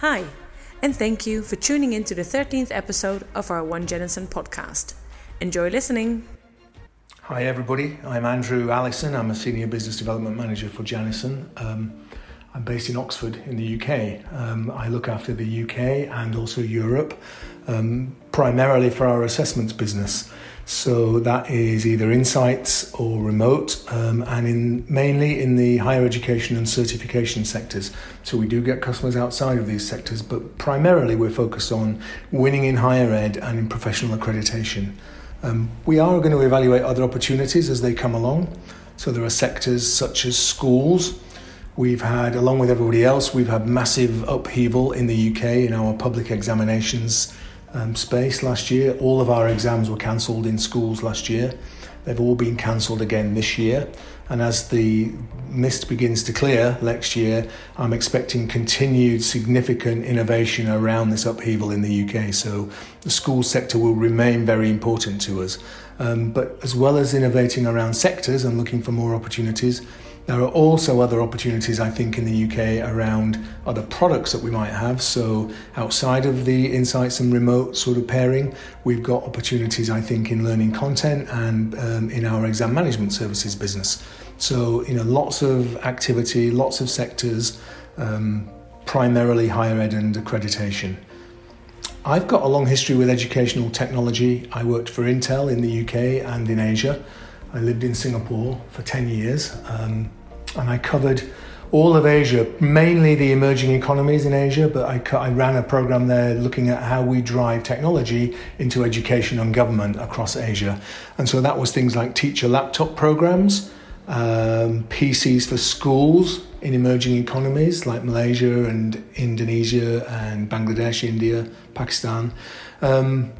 Hi, and thank you for tuning in to the 13th episode of our One Janison podcast. Enjoy listening. Hi, everybody. I'm Andrew Allison. I'm a Senior Business Development Manager for Janison. Um, I'm based in Oxford in the UK. Um, I look after the UK and also Europe, um, primarily for our assessments business. So that is either insights or remote, um, and in mainly in the higher education and certification sectors. So we do get customers outside of these sectors, but primarily we're focused on winning in higher ed and in professional accreditation. Um, we are going to evaluate other opportunities as they come along. So there are sectors such as schools. We've had, along with everybody else, we've had massive upheaval in the UK in our public examinations um, space last year. All of our exams were cancelled in schools last year. They've all been cancelled again this year. And as the mist begins to clear next year, I'm expecting continued significant innovation around this upheaval in the UK. So the school sector will remain very important to us. Um, but as well as innovating around sectors and looking for more opportunities, there are also other opportunities, I think, in the UK around other products that we might have. So, outside of the insights and remote sort of pairing, we've got opportunities, I think, in learning content and um, in our exam management services business. So, you know, lots of activity, lots of sectors, um, primarily higher ed and accreditation. I've got a long history with educational technology. I worked for Intel in the UK and in Asia. I lived in Singapore for 10 years um, and I covered all of Asia, mainly the emerging economies in Asia, but I, I, ran a program there looking at how we drive technology into education and government across Asia. And so that was things like teacher laptop programs, um, PCs for schools in emerging economies like Malaysia and Indonesia and Bangladesh, India, Pakistan. Um,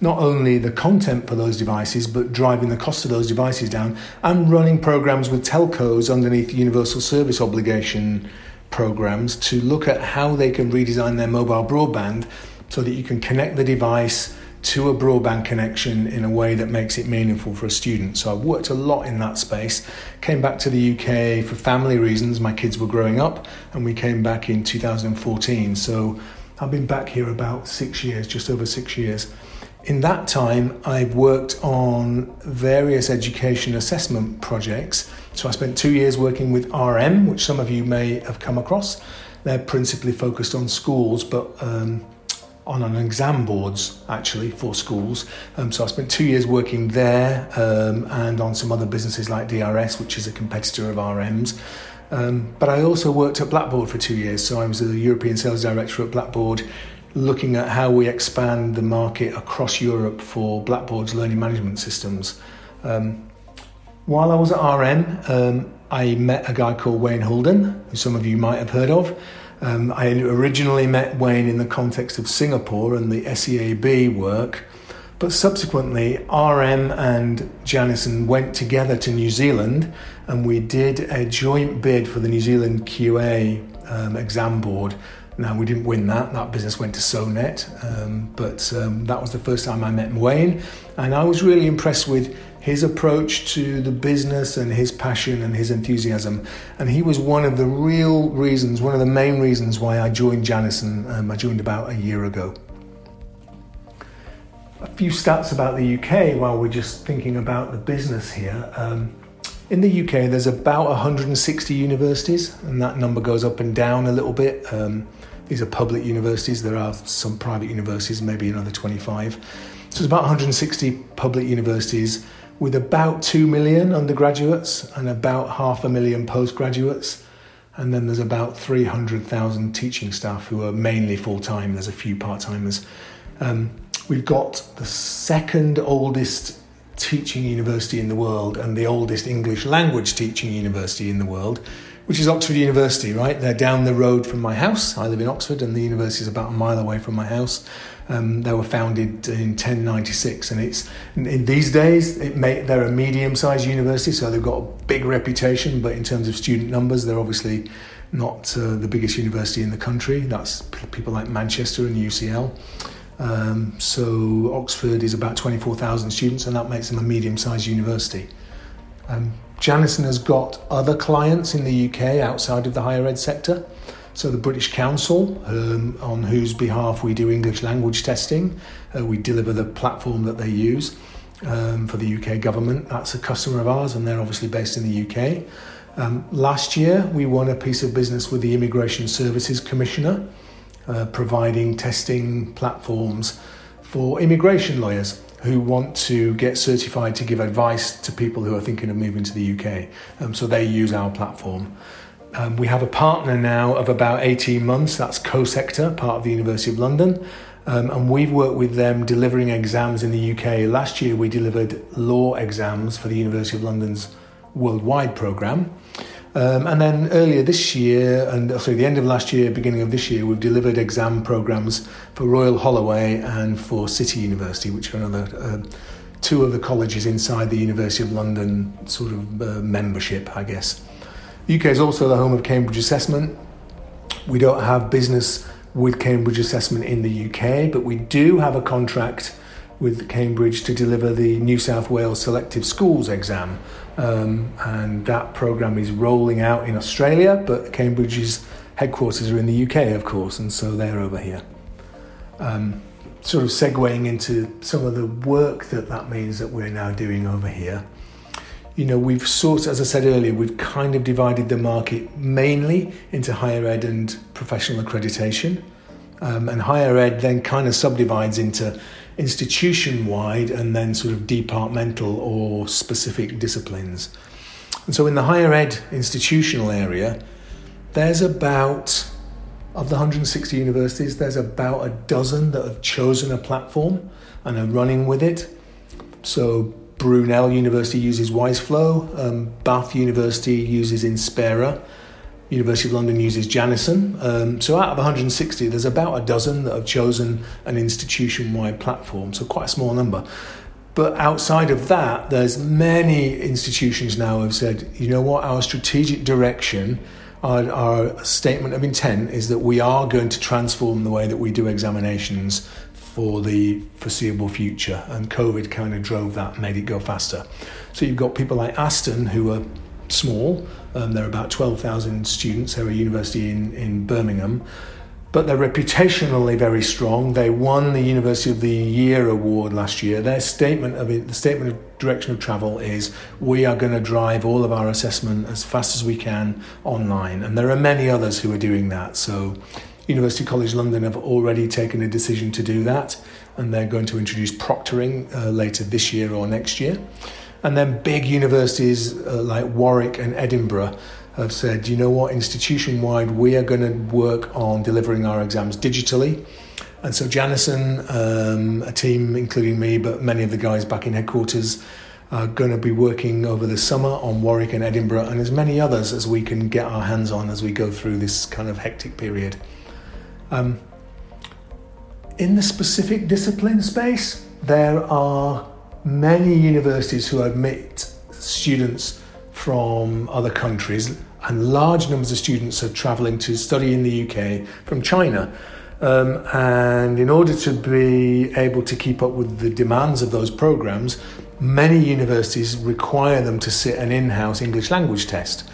not only the content for those devices, but driving the cost of those devices down and running programs with telcos underneath Universal Service Obligation programs to look at how they can redesign their mobile broadband so that you can connect the device to a broadband connection in a way that makes it meaningful for a student. So I've worked a lot in that space. Came back to the UK for family reasons. My kids were growing up, and we came back in 2014. So I've been back here about six years, just over six years in that time, I've worked on various education assessment projects. So I spent two years working with RM, which some of you may have come across. They're principally focused on schools, but um, on an exam boards actually for schools. Um, so I spent two years working there um, and on some other businesses like DRS, which is a competitor of RM's. Um, but I also worked at Blackboard for two years. So I was the European sales director at Blackboard looking at how we expand the market across Europe for Blackboard's learning management systems. Um, while I was at RM, um, I met a guy called Wayne Houlden, who some of you might have heard of. Um, I originally met Wayne in the context of Singapore and the SEAB work, but subsequently RM and Janison went together to New Zealand and we did a joint bid for the New Zealand QA um, exam board now, we didn't win that. That business went to SONET, um, but um, that was the first time I met Wayne. And I was really impressed with his approach to the business and his passion and his enthusiasm. And he was one of the real reasons, one of the main reasons why I joined Janison. Um, I joined about a year ago. A few stats about the UK while we're just thinking about the business here. Um, in the UK, there's about 160 universities, and that number goes up and down a little bit. Um, these are public universities. There are some private universities, maybe another 25. So it's about 160 public universities with about 2 million undergraduates and about half a million postgraduates. And then there's about 300,000 teaching staff who are mainly full time. There's a few part timers. Um, we've got the second oldest teaching university in the world and the oldest English language teaching university in the world, which is Oxford University, right? They're down the road from my house. I live in Oxford and the university is about a mile away from my house. Um, they were founded in 1096 and it's in these days it may, they're a medium-sized university so they've got a big reputation but in terms of student numbers they're obviously not uh, the biggest university in the country that's people like manchester and ucl um, so Oxford is about 24,000 students, and that makes them a medium-sized university. Um, Janison has got other clients in the UK outside of the higher ed sector. So the British Council, um, on whose behalf we do English language testing, uh, we deliver the platform that they use um, for the UK government. That's a customer of ours, and they're obviously based in the UK. Um, last year, we won a piece of business with the Immigration Services Commissioner, uh, providing testing platforms for immigration lawyers who want to get certified to give advice to people who are thinking of moving to the UK. Um, so they use our platform. Um, we have a partner now of about 18 months, that's CoSector, part of the University of London. Um, and we've worked with them delivering exams in the UK. Last year, we delivered law exams for the University of London's worldwide programme. Um, and then earlier this year, and uh, sorry, the end of last year, beginning of this year, we've delivered exam programs for Royal Holloway and for City University, which are another uh, two of the colleges inside the University of London sort of uh, membership, I guess. UK is also the home of Cambridge Assessment. We don't have business with Cambridge Assessment in the UK, but we do have a contract with Cambridge to deliver the New South Wales Selective Schools exam. Um, and that program is rolling out in Australia, but Cambridge's headquarters are in the UK, of course, and so they're over here. Um, sort of segueing into some of the work that that means that we're now doing over here you know, we've sort, as I said earlier, we've kind of divided the market mainly into higher ed and professional accreditation. Um, and higher ed then kind of subdivides into institution wide and then sort of departmental or specific disciplines. And so in the higher ed institutional area, there's about, of the 160 universities, there's about a dozen that have chosen a platform and are running with it. So Brunel University uses Wiseflow, um, Bath University uses Inspera, University of London uses Janison. Um, so out of 160, there's about a dozen that have chosen an institution-wide platform, so quite a small number. But outside of that, there's many institutions now have said, you know what, our strategic direction, our, our statement of intent is that we are going to transform the way that we do examinations for the foreseeable future. And COVID kind of drove that, made it go faster. So you've got people like Aston who are small. Um, they're about 12,000 students. They're a university in, in Birmingham. But they're reputationally very strong. They won the University of the Year award last year. Their statement of it, the statement of direction of travel is we are going to drive all of our assessment as fast as we can online. And there are many others who are doing that. So University College London have already taken a decision to do that, and they're going to introduce proctoring uh, later this year or next year. And then big universities uh, like Warwick and Edinburgh have said, you know what, institution wide, we are going to work on delivering our exams digitally. And so Janison, um, a team including me, but many of the guys back in headquarters, are going to be working over the summer on Warwick and Edinburgh, and as many others as we can get our hands on as we go through this kind of hectic period. Um, in the specific discipline space, there are many universities who admit students from other countries, and large numbers of students are travelling to study in the UK from China. Um, and in order to be able to keep up with the demands of those programs, many universities require them to sit an in house English language test.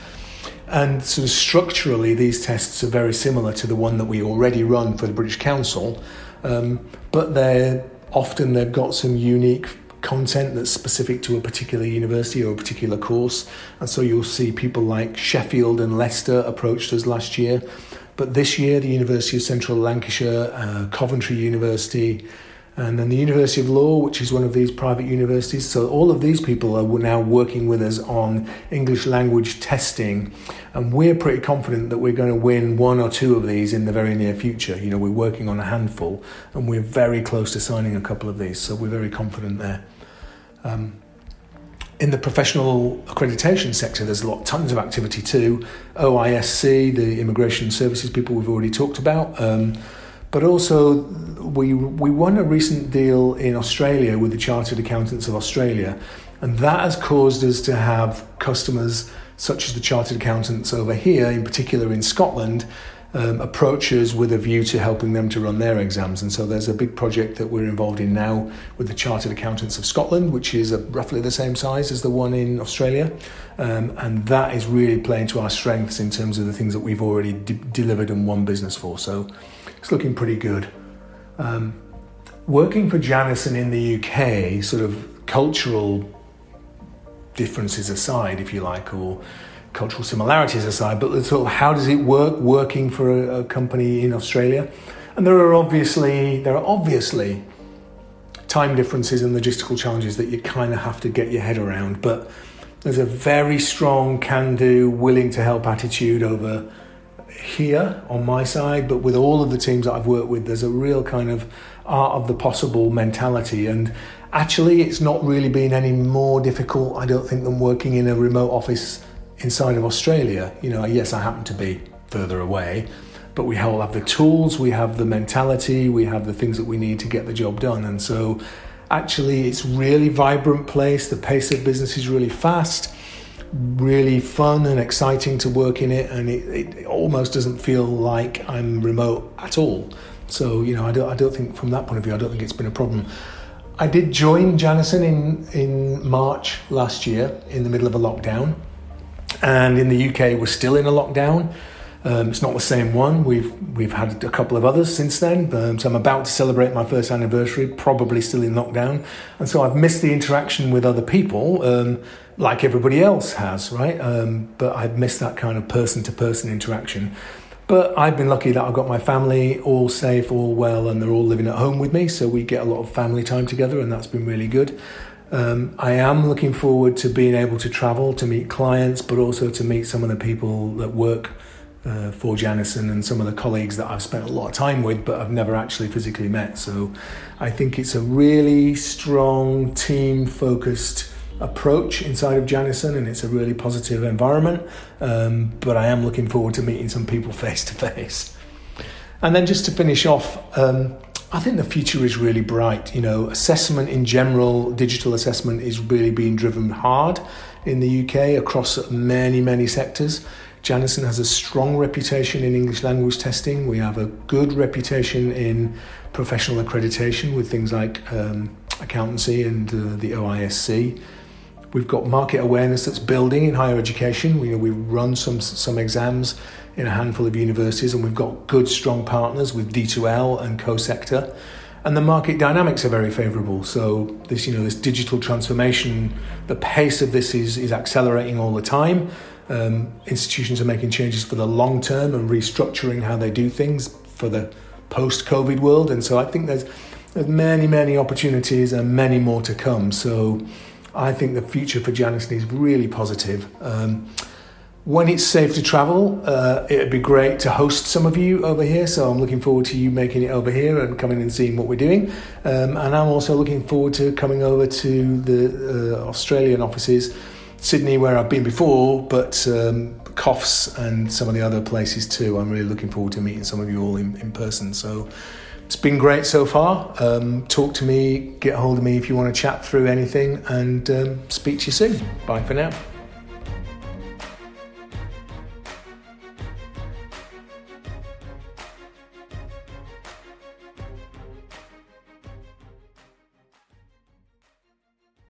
And sort of structurally, these tests are very similar to the one that we already run for the British Council, um, but they're often they've got some unique content that's specific to a particular university or a particular course. And so you'll see people like Sheffield and Leicester approached us last year. But this year, the University of Central Lancashire, uh, Coventry University, and then the University of Law, which is one of these private universities. So all of these people are now working with us on English language testing, and we're pretty confident that we're going to win one or two of these in the very near future. You know, we're working on a handful, and we're very close to signing a couple of these, so we're very confident there. Um, in the professional accreditation sector, there's a lot, tons of activity too. OISC, the immigration services people we've already talked about. Um, but also, we, we won a recent deal in Australia with the Chartered Accountants of Australia, and that has caused us to have customers such as the Chartered Accountants over here, in particular in Scotland, um, approach us with a view to helping them to run their exams. And so there's a big project that we're involved in now with the Chartered Accountants of Scotland, which is a, roughly the same size as the one in Australia. Um, and that is really playing to our strengths in terms of the things that we've already de- delivered and won business for. So it's looking pretty good. Um, working for Janison in the UK, sort of cultural differences aside, if you like, or cultural similarities aside, but sort of how does it work working for a, a company in Australia? And there are obviously there are obviously time differences and logistical challenges that you kind of have to get your head around, but there's a very strong can-do, willing to help attitude over here on my side, but with all of the teams that I've worked with, there's a real kind of art of the possible mentality. And actually, it's not really been any more difficult, I don't think, than working in a remote office inside of Australia. You know, yes, I happen to be further away, but we all have the tools, we have the mentality, we have the things that we need to get the job done. And so, actually, it's really vibrant place. The pace of business is really fast, really fun and exciting to work in it, and it, it almost doesn't feel like I'm remote at all. So, you know, I don't, I don't think from that point of view, I don't think it's been a problem. I did join Janison in, in March last year in the middle of a lockdown. And in the UK, we're still in a lockdown. Um, it's not the same one. We've we've had a couple of others since then. Um, so I'm about to celebrate my first anniversary, probably still in lockdown, and so I've missed the interaction with other people, um, like everybody else has, right? Um, but I've missed that kind of person to person interaction. But I've been lucky that I've got my family all safe, all well, and they're all living at home with me. So we get a lot of family time together, and that's been really good. Um, I am looking forward to being able to travel to meet clients, but also to meet some of the people that work uh, for Janison and some of the colleagues that I've spent a lot of time with, but I've never actually physically met. So I think it's a really strong team focused approach inside of Janison and it's a really positive environment. Um, but I am looking forward to meeting some people face to face. And then just to finish off, um, I think the future is really bright. You know, assessment in general, digital assessment is really being driven hard in the UK across many, many sectors. Janison has a strong reputation in English language testing. We have a good reputation in professional accreditation with things like um, accountancy and uh, the OISC. We've got market awareness that's building in higher education. We, we run some some exams in a handful of universities, and we've got good, strong partners with D2L and CoSector. And the market dynamics are very favourable. So this, you know, this digital transformation, the pace of this is is accelerating all the time. Um, institutions are making changes for the long term and restructuring how they do things for the post-COVID world. And so I think there's there's many, many opportunities and many more to come. So I think the future for Janison is really positive. Um, when it's safe to travel, uh, it'd be great to host some of you over here. So I'm looking forward to you making it over here and coming and seeing what we're doing. Um, and I'm also looking forward to coming over to the uh, Australian offices, Sydney, where I've been before, but um, Coffs and some of the other places too. I'm really looking forward to meeting some of you all in, in person. So it's been great so far. Um, talk to me, get hold of me if you want to chat through anything, and um, speak to you soon. Bye for now.